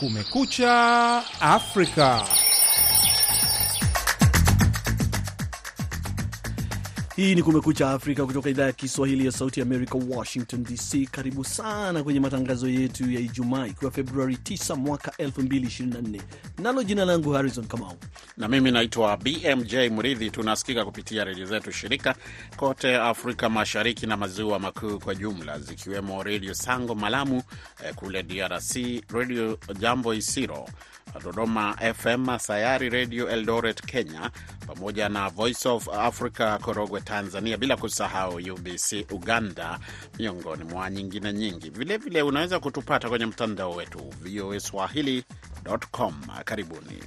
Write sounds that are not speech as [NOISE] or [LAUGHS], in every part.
Kumekucha Afrika. Hii ni Kumekucha Afrika kutoka idhaa ya Kiswahili ya Sauti ya Amerika, Washington DC. Karibu sana kwenye matangazo yetu ya Ijumaa, ikiwa Februari 9 mwaka 2024. Nalo jina langu Harrison Kamau na mimi naitwa BMJ Mridhi. Tunasikika kupitia redio zetu shirika kote Afrika Mashariki na Maziwa Makuu kwa jumla, zikiwemo Redio Sango Malamu eh, kule DRC, Redio Jambo Isiro Dodoma FM, Sayari Radio Eldoret Kenya, pamoja na Voice of Africa Korogwe Tanzania, bila kusahau UBC Uganda, miongoni mwa nyingine nyingi. Vilevile vile unaweza kutupata kwenye mtandao wetu VOA Swahili.com. Karibuni.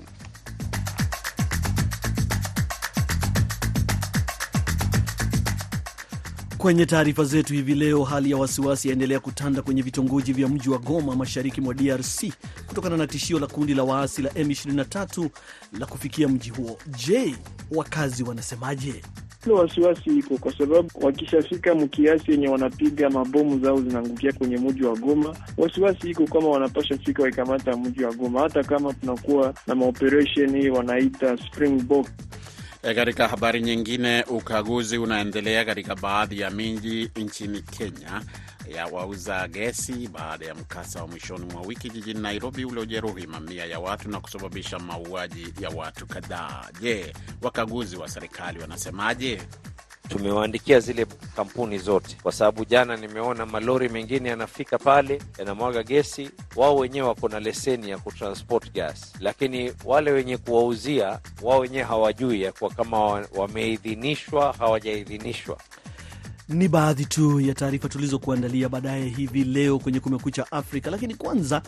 Kwenye taarifa zetu hivi leo, hali ya wasiwasi yaendelea kutanda kwenye vitongoji vya mji wa Goma mashariki mwa DRC kutokana na tishio la kundi la waasi la M23 la kufikia mji huo. Je, wakazi wanasemaje? Ile wasiwasi iko kwa sababu wakishafika mkiasi yenye wanapiga mabomu zao zinaangukia kwenye mji wa Goma. Wasiwasi iko kama wanapasha fika waikamata mji wa Goma, hata kama tunakuwa na maoperation wanaita Springbok. Katika habari nyingine, ukaguzi unaendelea katika baadhi ya miji nchini Kenya ya wauza gesi baada ya mkasa wa mwishoni mwa wiki jijini Nairobi uliojeruhi mamia ya watu na kusababisha mauaji ya watu kadhaa. Je, wakaguzi wa serikali wanasemaje? Tumewaandikia zile kampuni zote, kwa sababu jana nimeona malori mengine yanafika pale yanamwaga gesi. Wao wenyewe wako na leseni ya kutransport gas, lakini wale wenye kuwauzia wao wenyewe hawajui ya kwa kama wameidhinishwa hawajaidhinishwa. Ni baadhi tu ya taarifa tulizokuandalia baadaye hivi leo kwenye Kumekucha Afrika, lakini kwanza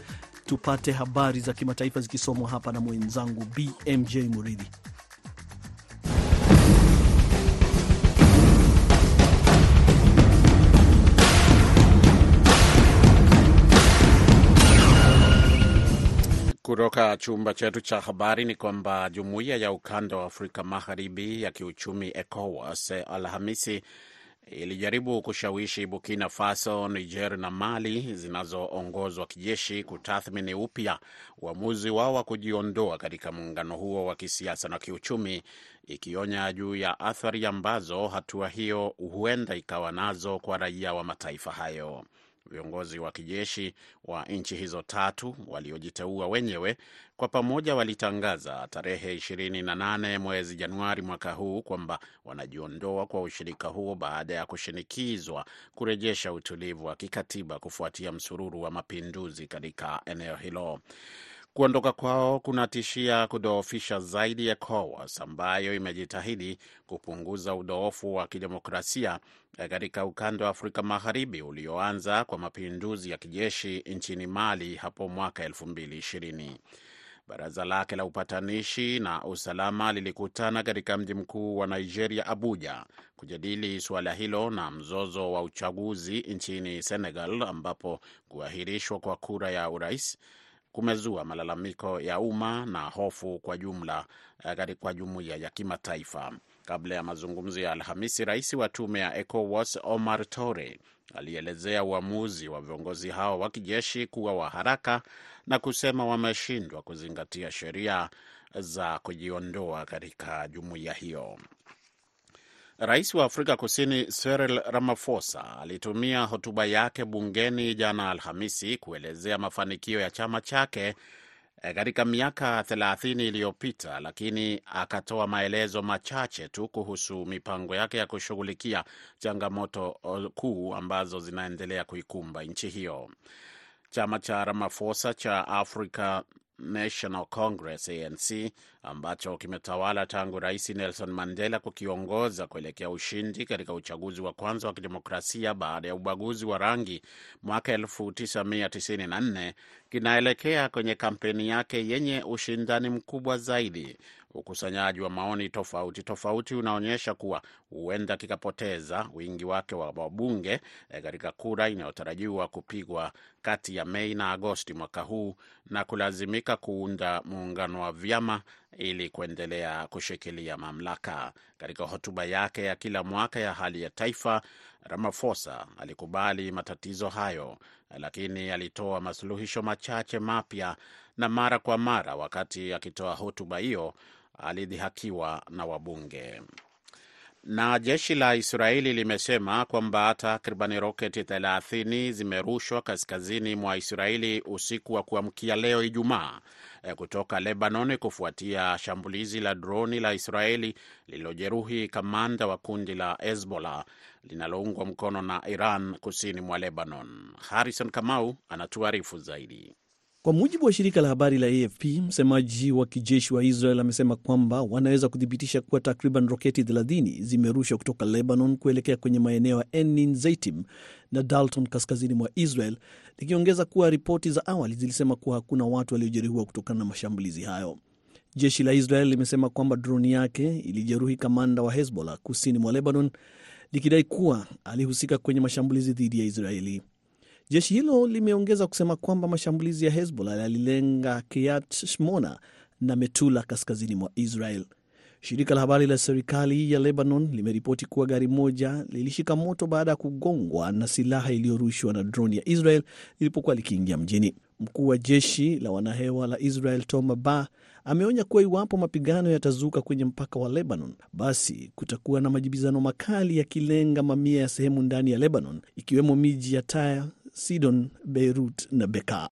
tupate habari za kimataifa zikisomwa hapa na mwenzangu BMJ Muridhi. Kutoka chumba chetu cha habari ni kwamba jumuiya ya ukanda wa Afrika Magharibi ya kiuchumi ECOWAS Alhamisi ilijaribu kushawishi Burkina Faso, Niger na Mali zinazoongozwa kijeshi kutathmini upya uamuzi wao wa kujiondoa katika muungano huo wa kisiasa na kiuchumi, ikionya juu ya athari ambazo hatua hiyo huenda ikawa nazo kwa raia wa mataifa hayo. Viongozi wa kijeshi wa nchi hizo tatu waliojiteua wenyewe kwa pamoja walitangaza tarehe 28 mwezi Januari mwaka huu kwamba wanajiondoa kwa ushirika huo baada ya kushinikizwa kurejesha utulivu wa kikatiba kufuatia msururu wa mapinduzi katika eneo hilo. Kuondoka kwao kunatishia kudhoofisha zaidi ECOWAS ambayo imejitahidi kupunguza udhoofu wa kidemokrasia katika ukanda wa Afrika Magharibi ulioanza kwa mapinduzi ya kijeshi nchini Mali hapo mwaka 2020. Baraza lake la upatanishi na usalama lilikutana katika mji mkuu wa Nigeria, Abuja, kujadili suala hilo na mzozo wa uchaguzi nchini Senegal, ambapo kuahirishwa kwa kura ya urais kumezua malalamiko ya umma na hofu kwa jumla kwa jumuiya ya kimataifa. Kabla ya mazungumzo ya Alhamisi, rais wa tume ya ECOWAS Omar Tore alielezea uamuzi wa viongozi hao wa kijeshi kuwa wa haraka na kusema wameshindwa kuzingatia sheria za kujiondoa katika jumuiya hiyo. Rais wa Afrika Kusini Cyril Ramaphosa alitumia hotuba yake bungeni jana Alhamisi kuelezea mafanikio ya chama chake katika miaka 30 iliyopita, lakini akatoa maelezo machache tu kuhusu mipango yake ya kushughulikia changamoto kuu ambazo zinaendelea kuikumba nchi hiyo. Chama cha Ramaphosa cha Africa National Congress ANC ambacho kimetawala tangu Rais Nelson Mandela kukiongoza kuelekea ushindi katika uchaguzi wa kwanza wa kidemokrasia baada ya ubaguzi wa rangi mwaka 1994 kinaelekea kwenye kampeni yake yenye ushindani mkubwa zaidi. Ukusanyaji wa maoni tofauti tofauti unaonyesha kuwa huenda kikapoteza wingi wake wa wabunge katika kura inayotarajiwa kupigwa kati ya Mei na Agosti mwaka huu na kulazimika kuunda muungano wa vyama ili kuendelea kushikilia mamlaka. Katika hotuba yake ya kila mwaka ya hali ya taifa, Ramaphosa alikubali matatizo hayo, lakini alitoa masuluhisho machache mapya, na mara kwa mara wakati akitoa hotuba hiyo alidhihakiwa na wabunge. Na jeshi la Israeli limesema kwamba takribani roketi 30 zimerushwa kaskazini mwa Israeli usiku wa kuamkia leo Ijumaa kutoka Lebanon kufuatia shambulizi la droni la Israeli lililojeruhi kamanda wa kundi la Hezbollah linaloungwa mkono na Iran kusini mwa Lebanon. Harrison Kamau anatuarifu zaidi. Kwa mujibu wa shirika la habari la AFP, msemaji wa kijeshi wa Israel amesema kwamba wanaweza kuthibitisha kuwa takriban roketi 30 zimerushwa kutoka Lebanon kuelekea kwenye maeneo ya Enin Zeitim na Dalton kaskazini mwa Israel, likiongeza kuwa ripoti za awali zilisema kuwa hakuna watu waliojeruhiwa kutokana na mashambulizi hayo. Jeshi la Israel limesema kwamba droni yake ilijeruhi kamanda wa Hezbollah kusini mwa Lebanon, likidai kuwa alihusika kwenye mashambulizi dhidi ya Israeli. Jeshi hilo limeongeza kusema kwamba mashambulizi ya Hezbollah yalilenga Kiryat Shmona na Metula kaskazini mwa Israel. Shirika la habari la serikali ya Lebanon limeripoti kuwa gari moja lilishika moto baada ya kugongwa na silaha iliyorushwa na droni ya Israel lilipokuwa likiingia mjini. Mkuu wa jeshi la wanahewa la Israel Tom Bar ameonya kuwa iwapo mapigano yatazuka kwenye mpaka wa Lebanon, basi kutakuwa na majibizano makali yakilenga mamia ya sehemu ndani ya Lebanon, ikiwemo miji ya Tyre, Sidon, Beirut na Bekaa.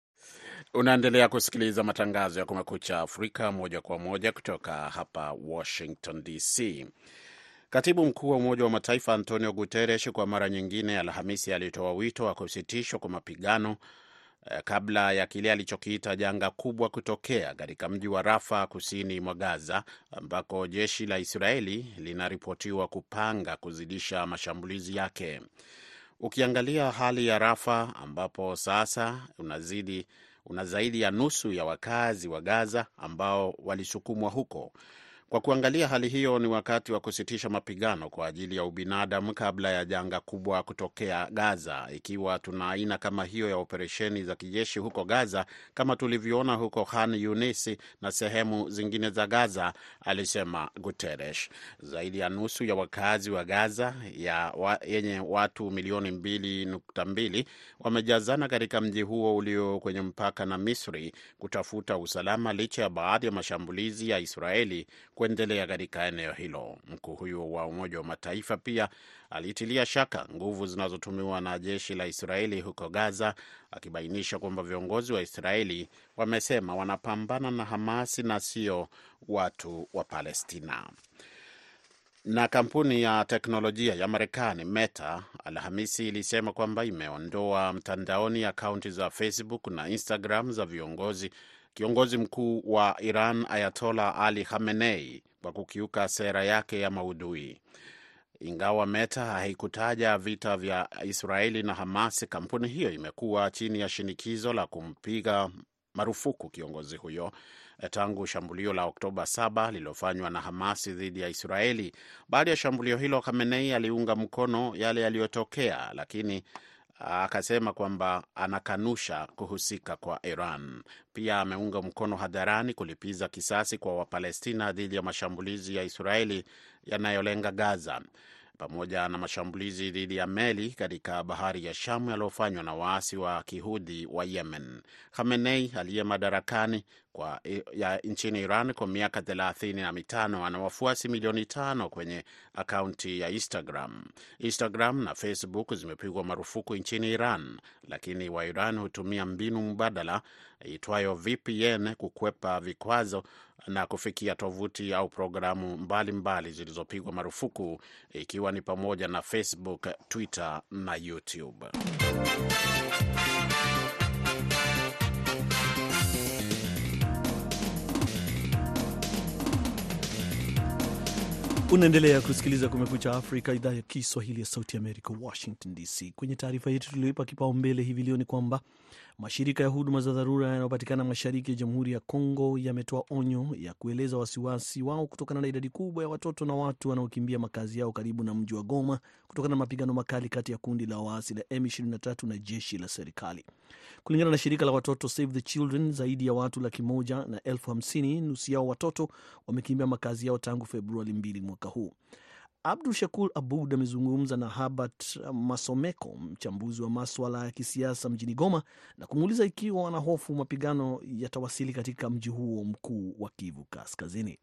Unaendelea kusikiliza matangazo ya Kumekucha Afrika moja kwa moja kutoka hapa Washington DC. Katibu mkuu wa Umoja wa Mataifa Antonio Guterres kwa mara nyingine Alhamisi alitoa wito wa kusitishwa kwa mapigano eh, kabla ya kile alichokiita janga kubwa kutokea katika mji wa Rafa kusini mwa Gaza, ambako jeshi la Israeli linaripotiwa kupanga kuzidisha mashambulizi yake. Ukiangalia hali ya Rafa ambapo sasa unazidi una zaidi ya nusu ya wakazi wa Gaza ambao walisukumwa huko. Kwa kuangalia hali hiyo, ni wakati wa kusitisha mapigano kwa ajili ya ubinadamu kabla ya janga kubwa kutokea Gaza. Ikiwa tuna aina kama hiyo ya operesheni za kijeshi huko Gaza kama tulivyoona huko Khan Yunis na sehemu zingine za Gaza, alisema Guterres. Zaidi ya nusu ya wakazi wa Gaza ya wa, yenye watu milioni mbili nukta mbili wamejazana katika mji huo ulio kwenye mpaka na Misri kutafuta usalama licha ya baadhi ya mashambulizi ya Israeli kuendelea katika eneo hilo. Mkuu huyo wa Umoja wa Mataifa pia alitilia shaka nguvu zinazotumiwa na jeshi la Israeli huko Gaza, akibainisha kwamba viongozi wa Israeli wamesema wanapambana na Hamasi na sio watu wa Palestina. Na kampuni ya teknolojia ya Marekani Meta Alhamisi ilisema kwamba imeondoa mtandaoni akaunti za Facebook na Instagram za viongozi kiongozi mkuu wa Iran Ayatola Ali Khamenei kwa kukiuka sera yake ya maudhui. Ingawa Meta haikutaja vita vya Israeli na Hamas, kampuni hiyo imekuwa chini ya shinikizo la kumpiga marufuku kiongozi huyo tangu shambulio la Oktoba 7 lililofanywa na Hamasi dhidi ya Israeli. Baada ya shambulio hilo, Khamenei aliunga mkono yale yaliyotokea, lakini akasema kwamba anakanusha kuhusika kwa Iran. Pia ameunga mkono hadharani kulipiza kisasi kwa Wapalestina dhidi ya mashambulizi ya Israeli yanayolenga Gaza pamoja na mashambulizi dhidi ya meli katika bahari ya Shamu yaliyofanywa na waasi wa kihudhi wa Yemen. Khamenei aliye madarakani kwa ya nchini Iran kwa miaka thelathini na mitano ana wafuasi milioni tano kwenye akaunti ya Instagram. Instagram na Facebook zimepigwa marufuku nchini Iran, lakini wa Iran hutumia mbinu mbadala itwayo VPN kukwepa vikwazo na kufikia tovuti au programu mbalimbali zilizopigwa marufuku ikiwa ni pamoja na Facebook, Twitter na YouTube. Unaendelea kusikiliza Kumekucha Afrika, idhaa ya Kiswahili ya Sauti Amerika, Washington DC. Kwenye taarifa yetu tulioipa kipaumbele hivi leo ni kwamba mashirika ya huduma za dharura yanayopatikana mashariki ya Jamhuri ya Kongo yametoa onyo ya kueleza wasiwasi wao kutokana na idadi kubwa ya watoto na watu wanaokimbia makazi yao karibu na mji wa Goma kutokana na mapigano makali kati ya kundi la waasi la M23 na jeshi la serikali. Kulingana na shirika la watoto Save the Children, zaidi ya watu laki moja na elfu hamsini nusu yao watoto wamekimbia makazi yao tangu Februari mbili mwaka huu. Abdu Shakur Abud amezungumza na Habert Masomeko, mchambuzi wa maswala ya kisiasa mjini Goma, na kumuuliza ikiwa wanahofu mapigano yatawasili katika mji huo mkuu wa Kivu Kaskazini.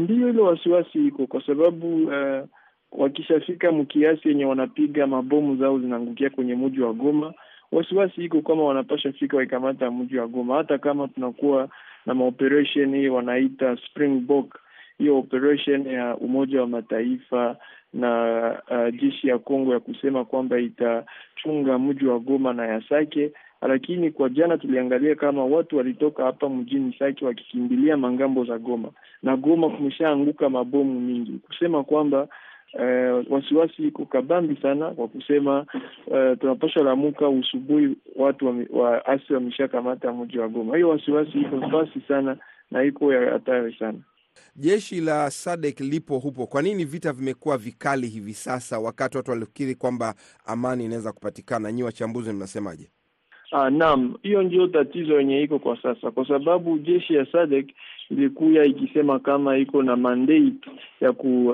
Ndiyo, ile wasiwasi iko kwa sababu uh, wakishafika mkiasi yenye wanapiga mabomu zao zinaangukia kwenye mji wa Goma, wasiwasi iko kama wanapasha fika waikamata mji wa Goma, hata kama tunakuwa na maoperation hii wanaita Springbok, hiyo operation ya Umoja wa Mataifa na uh, jeshi ya Kongo ya kusema kwamba itachunga mji wa Goma na ya Sake, lakini kwa jana tuliangalia kama watu walitoka hapa mjini Sake wakikimbilia mangambo za Goma, na Goma kumeshaanguka mabomu mingi, kusema kwamba Uh, wasiwasi iko kabambi sana kwa kusema uh, tunapasha lamuka usubuhi watu wa, wa asi wameshakamata mji wa Goma. Hiyo wasiwasi iko fasi sana na iko ya hatari sana. Jeshi la SADC lipo hupo, kwa nini vita vimekuwa vikali hivi sasa, wakati watu walifikiri kwamba amani inaweza kupatikana? Nyi wachambuzi mnasemaje? Ah, naam, hiyo ndio tatizo yenye iko kwa sasa, kwa sababu jeshi ya SADC ilikuya ikisema kama iko na mandate ya ku,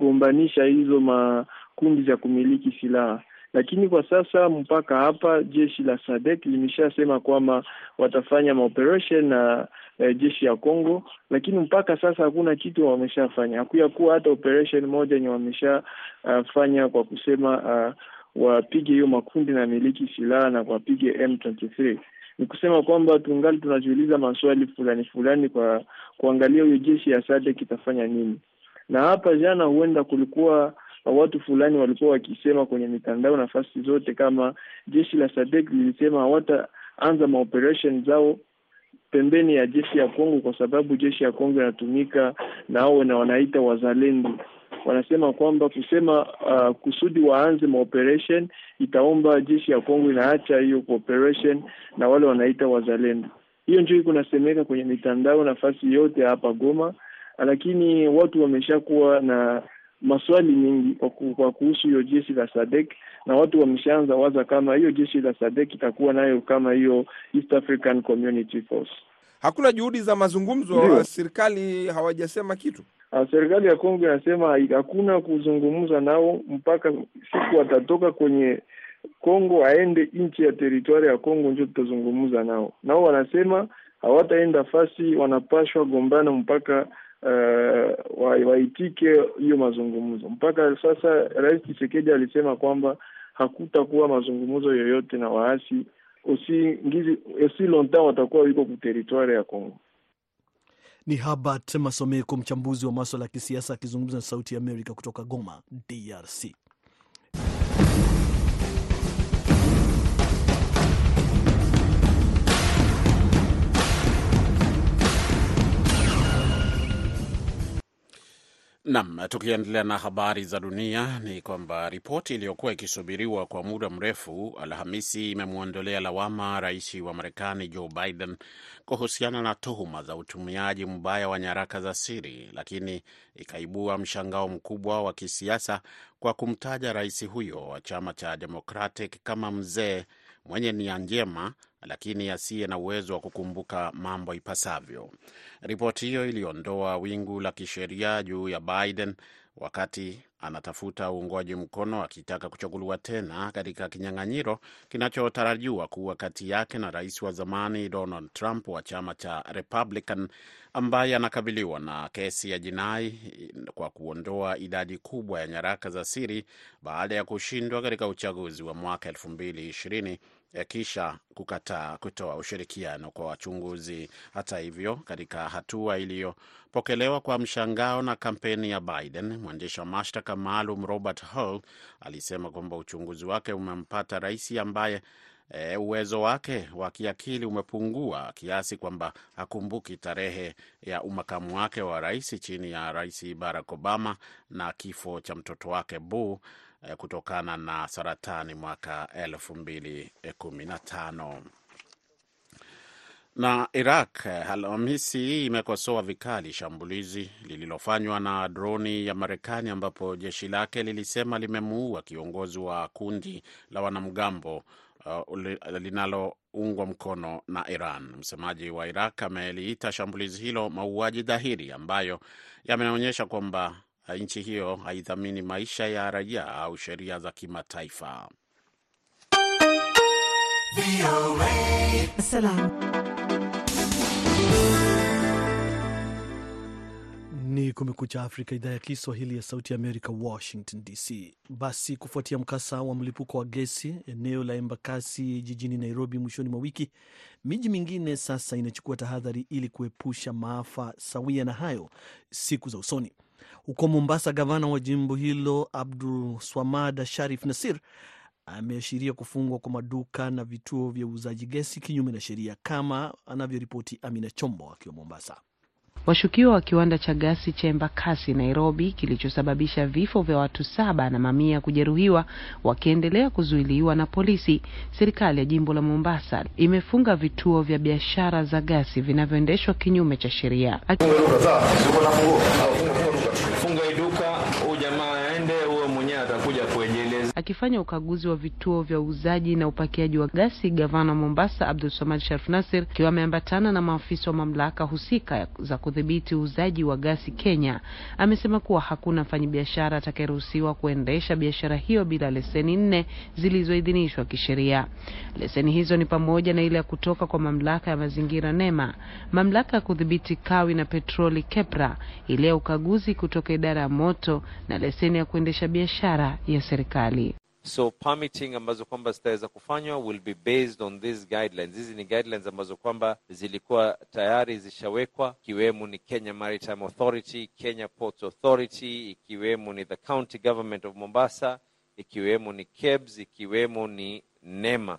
uh, hizo makundi za kumiliki silaha, lakini kwa sasa mpaka hapa jeshi la SADC limeshasema kwamba watafanya maoperation na e, jeshi ya Kongo, lakini mpaka sasa hakuna kitu wameshafanya. Hakuyakuwa hata operation moja yenye wameshafanya uh, kwa kusema uh, wapige hiyo makundi na miliki silaha na wapige M23. Ni kusema kwamba tungali tunajiuliza maswali fulani fulani kwa kuangalia hiyo jeshi ya SADC itafanya nini. Na hapa jana, huenda kulikuwa watu fulani walikuwa wakisema kwenye mitandao nafasi zote kama jeshi la SADC lilisema hawataanza maoperation zao pembeni ya jeshi ya Kongo kwa sababu jeshi ya Kongo inatumika na hao na wanaita wazalendo wanasema kwamba kusema uh, kusudi waanze maoperation itaomba jeshi ya Kongo inaacha hiyo cooperation na wale wanaita wazalendo. Hiyo ndio iko nasemeka kwenye mitandao nafasi yote hapa Goma, lakini watu wameshakuwa na maswali mengi kwa kuhusu hiyo jeshi la SADC na watu wameshaanza waza kama hiyo jeshi la SADC itakuwa nayo kama hiyo East African Community Force. Hakuna juhudi za mazungumzo, serikali hawajasema kitu. Uh, serikali ya Kongo inasema hakuna kuzungumza nao mpaka siku watatoka kwenye Kongo aende nchi ya teritwari ya Kongo ndio tutazungumza nao. Nao wanasema hawataenda fasi, wanapashwa gombana mpaka uh, wa- waitike hiyo mazungumzo. Mpaka sasa Rais Tshisekedi alisema kwamba hakutakuwa mazungumzo yoyote na waasi usi, ngizi osi longtemps watakuwa wiko kuteritwari ya Kongo. Ni Habart Masomeko, mchambuzi wa maswala ya kisiasa akizungumza na Sauti ya Amerika kutoka Goma, DRC. Nam, tukiendelea na habari za dunia ni kwamba ripoti iliyokuwa ikisubiriwa kwa muda mrefu Alhamisi imemwondolea lawama rais wa Marekani Joe Biden kuhusiana na tuhuma za utumiaji mbaya wa nyaraka za siri, lakini ikaibua mshangao mkubwa wa kisiasa kwa kumtaja rais huyo wa chama cha Democratic kama mzee mwenye nia njema lakini asiye na uwezo wa kukumbuka mambo ipasavyo. Ripoti hiyo iliondoa wingu la kisheria juu ya Biden wakati anatafuta uungwaji mkono akitaka kuchaguliwa tena katika kinyang'anyiro kinachotarajiwa kuwa kati yake na rais wa zamani Donald Trump wa chama cha Republican ambaye anakabiliwa na kesi ya jinai kwa kuondoa idadi kubwa ya nyaraka za siri baada ya kushindwa katika uchaguzi wa mwaka 2020 kisha kukataa kutoa ushirikiano kwa wachunguzi. Hata hivyo, katika hatua iliyopokelewa kwa mshangao na kampeni ya Biden, mwendesha mashtaka maalum Robert Hall alisema kwamba uchunguzi wake umempata rais ambaye E, uwezo wake wa kiakili umepungua kiasi kwamba hakumbuki tarehe ya umakamu wake wa rais chini ya Rais Barack Obama na kifo cha mtoto wake e, kutokana na saratani mwaka elfu mbili kumi na Iraq Alhamisi hii imekosoa vikali shambulizi lililofanywa na droni ya Marekani ambapo jeshi lake lilisema limemuua kiongozi wa kundi la wanamgambo uh, linaloungwa mkono na Iran. Msemaji wa Iraq ameliita shambulizi hilo mauaji dhahiri ambayo yameonyesha kwamba nchi hiyo haithamini maisha ya raia au sheria za kimataifa. Ni Kumekucha Afrika, idhaa ya Kiswahili ya Sauti ya Amerika, Washington DC. Basi, kufuatia mkasa wa mlipuko wa gesi eneo la Embakasi jijini Nairobi mwishoni mwa wiki, miji mingine sasa inachukua tahadhari ili kuepusha maafa sawia na hayo siku za usoni. Huko Mombasa, gavana wa jimbo hilo Abdul Swamad Sharif Nasir ameashiria kufungwa kwa maduka na vituo vya uuzaji gesi kinyume na sheria, kama anavyoripoti Amina Chombo akiwa Mombasa. Washukiwa wa kiwanda cha gasi cha Embakasi Nairobi kilichosababisha vifo vya watu saba na mamia kujeruhiwa wakiendelea kuzuiliwa na polisi. Serikali ya jimbo la Mombasa imefunga vituo vya biashara za gasi vinavyoendeshwa kinyume cha sheria. Huyu jamaa aende, huyo mwenyewe atakuja kuejeleza. Akifanya ukaguzi wa vituo vya uuzaji na upakiaji wa gasi, gavana Mombasa Abdul Samad Sharif Nasir akiwa ameambatana na maafisa wa mamlaka husika za kudhibiti uuzaji wa gasi Kenya, amesema kuwa hakuna mfanyabiashara atakayeruhusiwa kuendesha biashara hiyo bila leseni nne zilizoidhinishwa kisheria. Leseni hizo ni pamoja na ile ya kutoka kwa mamlaka ya mazingira NEMA, mamlaka ya kudhibiti kawi na petroli KEPRA, ile ya ukaguzi kutoka idara ya moto na leseni ya kuendesha biashara ya serikali. So permitting ambazo kwamba zitaweza kufanywa will be based on these guidelines. Hizi ni guidelines ambazo kwamba zilikuwa tayari zishawekwa, ikiwemo ni Kenya Maritime Authority, Kenya Ports Authority, ikiwemo ni the County Government of Mombasa, ikiwemo ni KEBS, ikiwemo ni NEMA,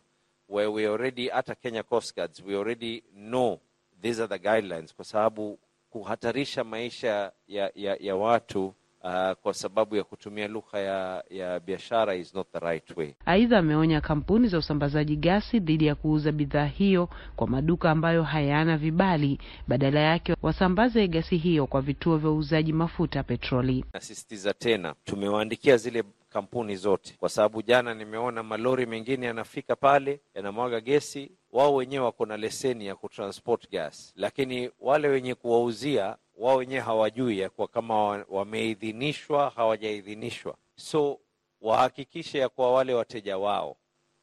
where we already hata Kenya Coast Guards, we already know these are the guidelines, kwa sababu kuhatarisha maisha ya, ya, ya watu Uh, kwa sababu ya kutumia lugha ya, ya biashara is not the right way. Aidha, ameonya kampuni za usambazaji gasi dhidi ya kuuza bidhaa hiyo kwa maduka ambayo hayana vibali, badala yake wasambaze gasi hiyo kwa vituo vya uuzaji mafuta petroli. Nasisitiza tena, tumewaandikia zile kampuni zote, kwa sababu jana nimeona malori mengine yanafika pale yanamwaga gesi, wao wenyewe wako na leseni ya kutransport gas, lakini wale wenye kuwauzia wao wenyewe hawajui ya kuwa kama wameidhinishwa hawajaidhinishwa. So wahakikishe ya kuwa wale wateja wao,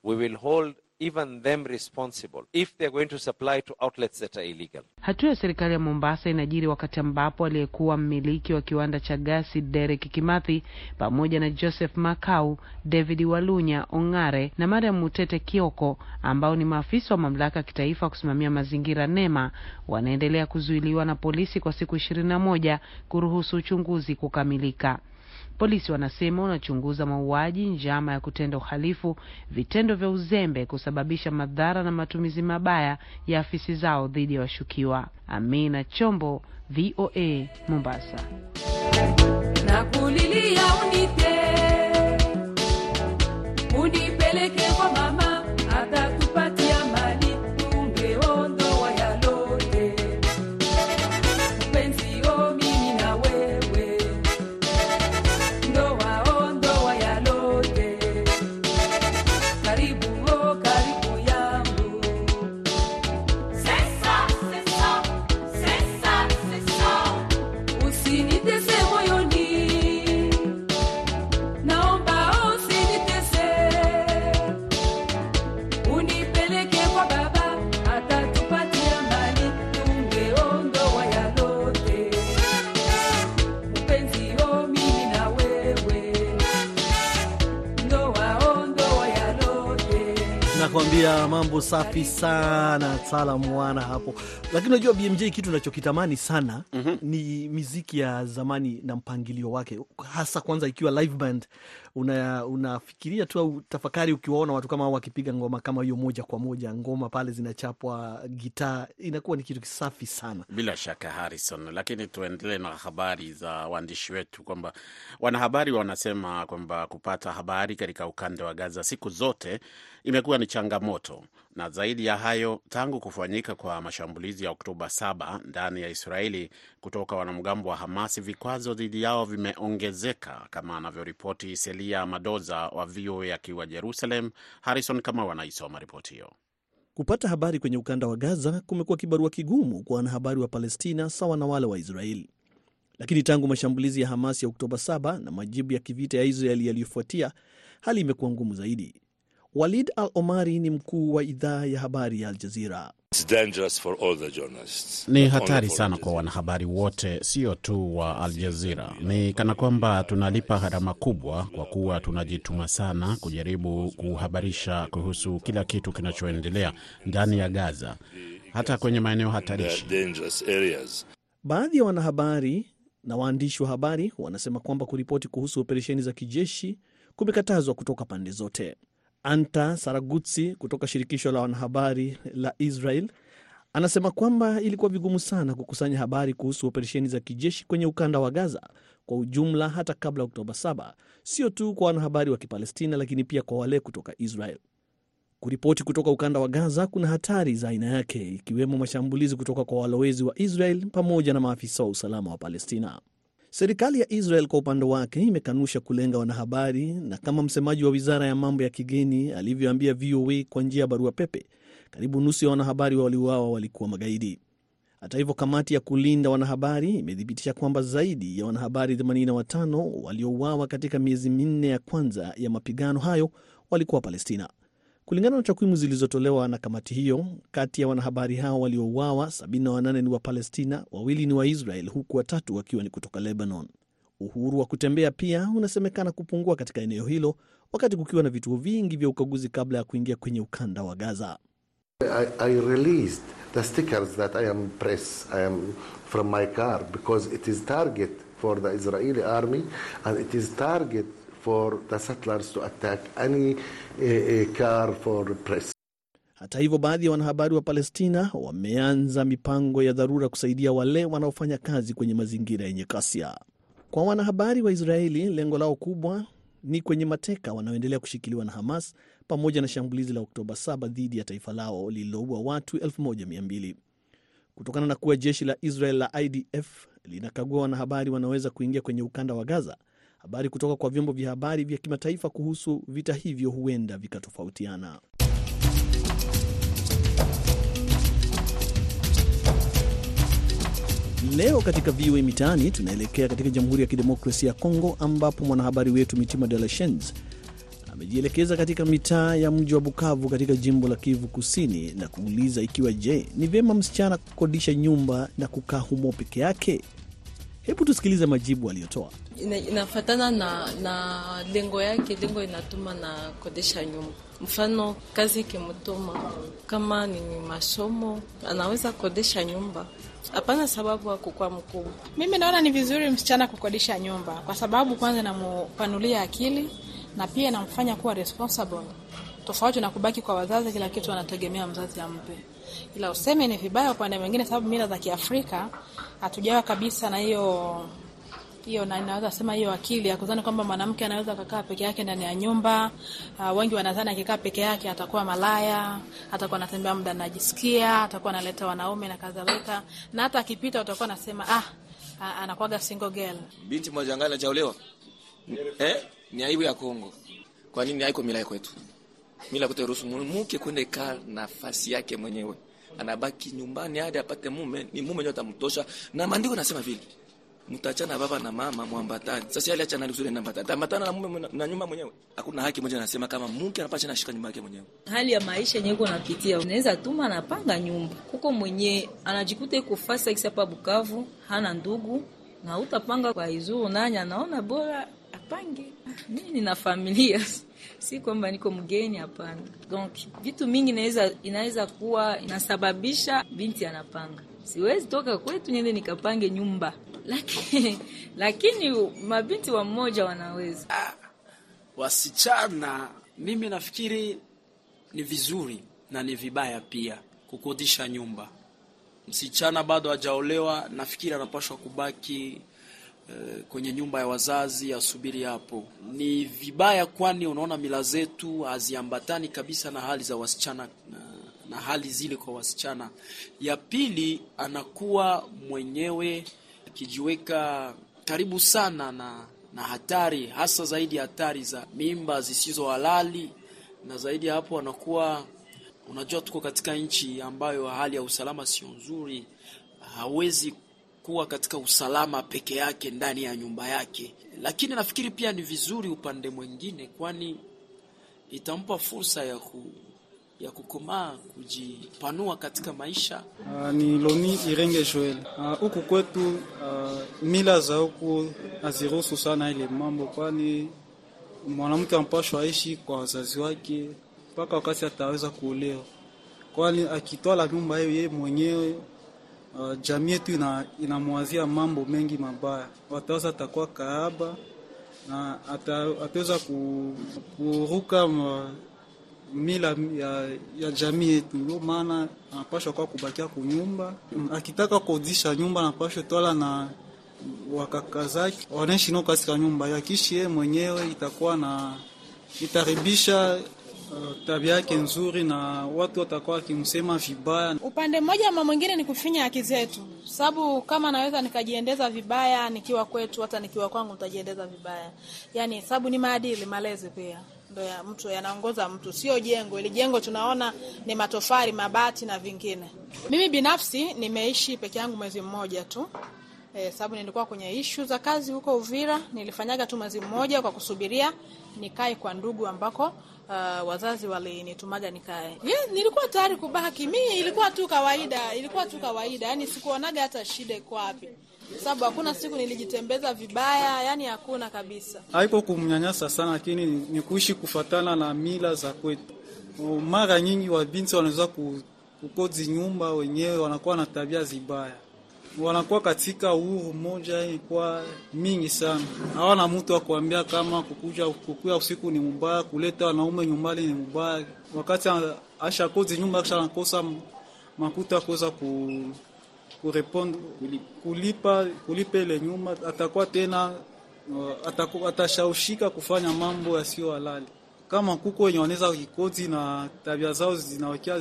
we will hold even them responsible if they're going to supply to outlets that are illegal. Hatua ya serikali ya Mombasa inajiri wakati ambapo aliyekuwa mmiliki wa kiwanda cha gasi Derek Kimathi pamoja na Joseph Makau, David Walunya Ongare na Mariam Mutete Kioko ambao ni maafisa wa mamlaka ya kitaifa kusimamia mazingira NEMA wanaendelea kuzuiliwa na polisi kwa siku ishirini na moja kuruhusu uchunguzi kukamilika. Polisi wanasema wanachunguza mauaji, njama ya kutenda uhalifu, vitendo vya uzembe, kusababisha madhara na matumizi mabaya ya afisi zao dhidi ya washukiwa. Amina Chombo, VOA, Mombasa. Mambo safi sana, sala mwana hapo. Lakini unajua BMJ, kitu nachokitamani sana ni miziki ya zamani na mpangilio wake, hasa kwanza ikiwa live band. Una, unafikiria tu au tafakari ukiwaona watu kama wakipiga ngoma kama hiyo moja kwa moja, ngoma pale zinachapwa, gitaa, inakuwa ni kitu kisafi sana. Bila shaka Harrison, lakini tuendelee na habari za waandishi wetu, kwamba wanahabari wanasema kwamba kupata habari katika ukanda wa Gaza siku zote imekuwa ni changamoto, na zaidi ya hayo, tangu kufanyika kwa mashambulizi ya Oktoba 7 ndani ya Israeli kutoka wanamgambo wa Hamasi, vikwazo dhidi yao vimeongezeka, kama anavyoripoti Selia Madoza wa VOA akiwa Jerusalem. Harrison Kamau anaisoma ripoti hiyo. Kupata habari kwenye ukanda wa Gaza kumekuwa kibarua kigumu kwa wanahabari wa Palestina sawa na wale wa Israeli. Lakini tangu mashambulizi ya Hamas ya Oktoba 7 na majibu ya kivita ya Israeli yaliyofuatia, hali imekuwa ngumu zaidi. Walid Al Omari ni mkuu wa idhaa ya habari ya Al Jazira. Ni hatari sana kwa wanahabari wote, sio tu wa Al Jazeera. Ni kana kwamba tunalipa gharama kubwa, kwa kuwa tunajituma sana kujaribu kuhabarisha kuhusu kila kitu kinachoendelea ndani ya Gaza, hata kwenye maeneo hatarishi. Baadhi ya wanahabari na waandishi wa habari wanasema kwamba kuripoti kuhusu operesheni za kijeshi kumekatazwa kutoka pande zote. Anta Saragutsi kutoka shirikisho la wanahabari la Israel anasema kwamba ilikuwa vigumu sana kukusanya habari kuhusu operesheni za kijeshi kwenye ukanda wa Gaza kwa ujumla, hata kabla ya Oktoba 7, sio tu kwa wanahabari wa Kipalestina, lakini pia kwa wale kutoka Israel. Kuripoti kutoka ukanda wa Gaza kuna hatari za aina yake, ikiwemo mashambulizi kutoka kwa walowezi wa Israel pamoja na maafisa wa usalama wa Palestina. Serikali ya Israel kwa upande wake imekanusha kulenga wanahabari, na kama msemaji wa wizara ya mambo ya kigeni alivyoambia VOA kwa njia ya barua pepe, karibu nusu ya wanahabari waliuawa walikuwa magaidi. Hata hivyo, kamati ya kulinda wanahabari imethibitisha kwamba zaidi ya wanahabari 85 waliouawa katika miezi minne ya kwanza ya mapigano hayo walikuwa Palestina. Kulingana na takwimu zilizotolewa na kamati hiyo, kati ya wanahabari hao waliouawa 78 ni wa Palestina, wawili ni wa Israel, huku watatu wakiwa ni kutoka Lebanon. Uhuru wa kutembea pia unasemekana kupungua katika eneo hilo, wakati kukiwa na vituo vingi vya ukaguzi kabla ya kuingia kwenye ukanda wa Gaza. I, I for the Israeli army and it is target for the settlers to attack any uh, uh, car for press. Hata hivyo, baadhi ya wanahabari wa Palestina wameanza mipango ya dharura kusaidia wale wanaofanya kazi kwenye mazingira yenye kasia. Kwa wanahabari wa Israeli, lengo lao kubwa ni kwenye mateka wanaoendelea kushikiliwa na Hamas pamoja na shambulizi la Oktoba 7 dhidi ya taifa lao lililoua watu 1200. Kutokana na kuwa jeshi la Israel la IDF linakagua wanahabari wanaweza kuingia kwenye ukanda wa Gaza, habari kutoka kwa vyombo vya habari vya kimataifa kuhusu vita hivyo huenda vikatofautiana. Leo katika VOA Mitaani tunaelekea katika Jamhuri ya Kidemokrasia ya Kongo, ambapo mwanahabari wetu Mitima De La Shens amejielekeza katika mitaa ya mji wa Bukavu katika jimbo la Kivu Kusini na kuuliza ikiwa je, ni vyema msichana kukodisha nyumba na kukaa humo peke yake. Hebu tusikilize majibu aliyotoa. Ina, inafatana na na lengo yake. Lengo inatuma na kodesha nyumba. Mfano kazi ikimtuma kama ni masomo, anaweza kodesha nyumba. Hapana sababu ya kukuwa mkubwa. Mimi naona ni vizuri msichana kukodisha nyumba, kwa sababu kwanza inamupanulia akili na pia inamfanya kuwa responsible, tofauti na kubaki kwa wazazi, kila kitu anategemea mzazi ampe. Ila useme ni vibaya upande mwingine, sababu mila za Kiafrika hatujawa kabisa na hiyo hiyo na naweza sema hiyo akili ya kudhani kwamba mwanamke anaweza kukaa peke yake ndani ya nyumba. Uh, wengi wanadhani akikaa peke yake atakuwa malaya, atakuwa anatembea muda anajisikia, atakuwa analeta wanaume na kadhalika, na hata akipita utakuwa nasema ah, ah, anakuwaga single girl. Binti mmoja angali anachaolewa eh, ni aibu ya Kongo. Kwa nini haiko mila kwetu? Mila kutoruhusu ruhusu mke kwenda ikaa nafasi yake mwenyewe, anabaki nyumbani hadi apate mume, ni mume ndio atamtosha, na maandiko nasema vile mtachana baba na mama mwambatani. Sasa yale achana nani na mbatani. Tambatana na mume na nyumba mwenyewe. Hakuna haki moja anasema kama mke anapasha nashika nyumba yake mwenyewe. Hali ya maisha yenyewe uko napitia, unaweza tuma anapanga nyumba. Kuko mwenye anajikuta iko fasa kisa hapa Bukavu, hana ndugu na utapanga kwa izuru nanya naona bora apange. Mimi nina familia. Si kwamba niko mgeni hapana. Donc vitu mingi inaweza inaweza kuwa inasababisha binti anapanga. Siwezi toka kwetu niende nikapange nyumba [LAUGHS] lakini, lakini mabinti wa mmoja wanaweza. Ah, wasichana, mimi nafikiri ni vizuri na ni vibaya pia kukodisha nyumba. Msichana bado hajaolewa, nafikiri anapaswa kubaki eh, kwenye nyumba ya wazazi, asubiri hapo. Ni vibaya, kwani unaona mila zetu haziambatani kabisa na hali za wasichana na, na hali zile kwa wasichana. Ya pili, anakuwa mwenyewe akijiweka karibu sana na, na hatari hasa zaidi hatari za mimba zisizo halali, na zaidi ya hapo anakuwa, unajua, tuko katika nchi ambayo hali ya usalama sio nzuri, hawezi kuwa katika usalama peke yake ndani ya nyumba yake. Lakini nafikiri pia ni vizuri upande mwingine, kwani itampa fursa ya ku, ya kukomaa kujipanua katika maisha. Uh, ni Loni Irenge Joel. Huku uh, kwetu uh, mila za huku haziruhusu sana ile mambo, kwani mwanamke ampashwa aishi kwa wazazi wake mpaka wakati ataweza kuolewa, kwani akitwala nyumba hiyo yeye mwenyewe uh, jamii yetu ina, inamwazia mambo mengi mabaya. Wataweza atakuwa kahaba na ataweza kuruka mila ya, ya jamii yetu. Ndio maana anapashwa kwa kubakia kunyumba, akitaka kukodisha nyumba anapashwa twala na wakaka zake wanaishi nao katika nyumba yakishi yeye mwenyewe, itakuwa na itaribisha uh, tabia yake nzuri na watu watakuwa wakimsema vibaya. Upande mmoja ama mwingine ni kufinya haki zetu, sababu kama naweza nikajiendeza vibaya nikiwa kwetu, hata nikiwa kwangu nitajiendeza vibaya, yani sababu ni maadili, malezi pia ndo ya mtu yanaongoza mtu, sio jengo. Ili jengo tunaona ni matofali, mabati na vingine. Mimi binafsi nimeishi peke yangu mwezi mmoja tu eh, sababu nilikuwa kwenye ishu za kazi huko Uvira. Nilifanyaga tu mwezi mmoja kwa kusubiria nikae kwa ndugu ambako uh, wazazi walinitumaga nikae. Yeah, nilikuwa tayari kubaki. Mimi ilikuwa tu kawaida, ilikuwa tu kawaida, yani sikuonaga hata shida iko wapi sababu hakuna siku nilijitembeza vibaya, yani hakuna kabisa. Haiko kumnyanyasa sana, lakini ni kuishi kufatana na mila za kwetu. Mara nyingi wabinti wanaweza kukodi nyumba wenyewe, wanakuwa na tabia zibaya, wanakuwa katika uhuru moja, ilikuwa mingi sana. Hawana mtu wa kuambia kama kukuja kukuya usiku ni mubaya, kuleta wanaume nyumbani ni mubaya. Wakati ashakozi nyumba kisha nakosa makuta kuweza ku kureponde kulipa kulipa ile nyumba, atakuwa tena atashawishika kufanya mambo yasiyo halali. Kama kuko wenye wanaweza kikoti na tabia zao zinawakia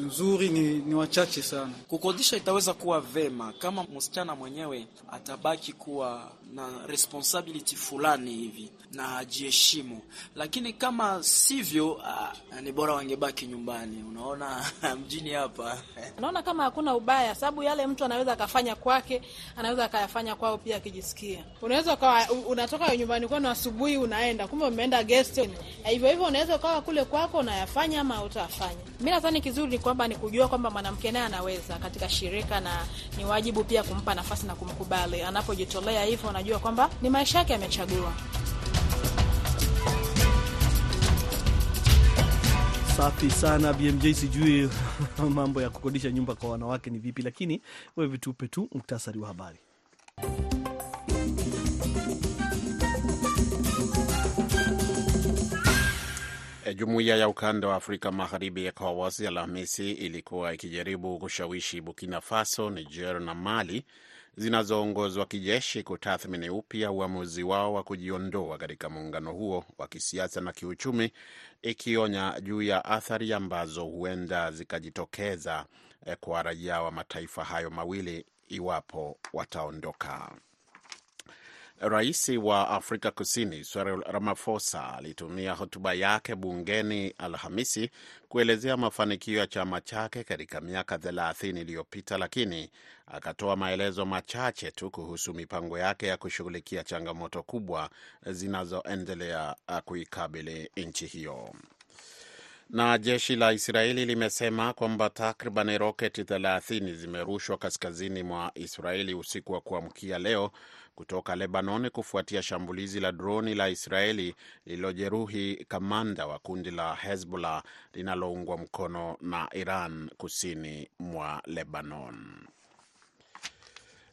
nzuri, ni, ni wachache sana. Kukodisha itaweza kuwa vema kama msichana mwenyewe atabaki kuwa na responsibility fulani hivi na ajiheshimu, lakini kama sivyo, ah, ni bora wangebaki nyumbani. Unaona [LAUGHS] mjini hapa [LAUGHS] naona kama hakuna ubaya, sababu yale mtu anaweza akafanya kwake, anaweza akayafanya kwao pia akijisikia. Unaweza ukawa unatoka nyumbani kwenu asubuhi unaenda, kumbe umeenda guest hivyo hivyo, unaweza ukawa kule kwako unayafanya ama utafanya. Mi nadhani kizuri ni kwamba ni kujua kwamba mwanamke naye anaweza katika shirika, na ni wajibu pia kumpa nafasi na kumkubali anapojitolea hivyo, unajua kwamba ni maisha yake amechagua. Safi sana BMJ, sijui [LAUGHS] mambo ya kukodisha nyumba kwa wanawake ni vipi, lakini wewe vitupe tu muktasari wa habari. Jumuiya ya ukanda wa Afrika Magharibi, ECOWAS, Alhamisi ilikuwa ikijaribu kushawishi Burkina Faso, Niger na Mali zinazoongozwa kijeshi kutathmini upya uamuzi wao wa kujiondoa katika muungano huo wa kisiasa na kiuchumi, ikionya juu ya athari ambazo huenda zikajitokeza kwa raia wa mataifa hayo mawili iwapo wataondoka. Rais wa Afrika Kusini Cyril Ramaphosa alitumia hotuba yake bungeni Alhamisi kuelezea mafanikio ya chama chake katika miaka 30 iliyopita, lakini akatoa maelezo machache tu kuhusu mipango yake ya kushughulikia changamoto kubwa zinazoendelea kuikabili nchi hiyo. Na jeshi la Israeli limesema kwamba takriban roketi 30 zimerushwa kaskazini mwa Israeli usiku wa kuamkia leo kutoka Lebanon kufuatia shambulizi la droni la Israeli lililojeruhi kamanda wa kundi la Hezbollah linaloungwa mkono na Iran kusini mwa Lebanon.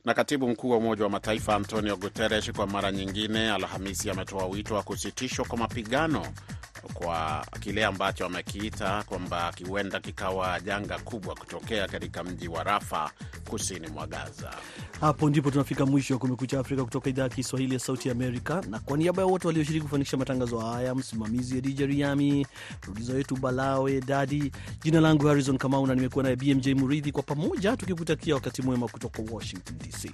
Na katibu mkuu wa Umoja wa Mataifa Antonio Guterres kwa mara nyingine Alhamisi ametoa wito wa kusitishwa kwa mapigano kwa kile ambacho amekiita kwamba kiwenda kikawa janga kubwa kutokea katika mji wa Rafa kusini mwa Gaza. Hapo ndipo tunafika mwisho wa Kumekucha Afrika kutoka idhaa ya Kiswahili ya Sauti Amerika, na kwa niaba ya wote walioshiriki kufanikisha matangazo haya, msimamizi Adija Riami, produsa wetu Balawe Dadi, jina langu Harrison Kamau na nimekuwa naye BMJ Muridhi, kwa pamoja tukikutakia wakati mwema kutoka Washington DC.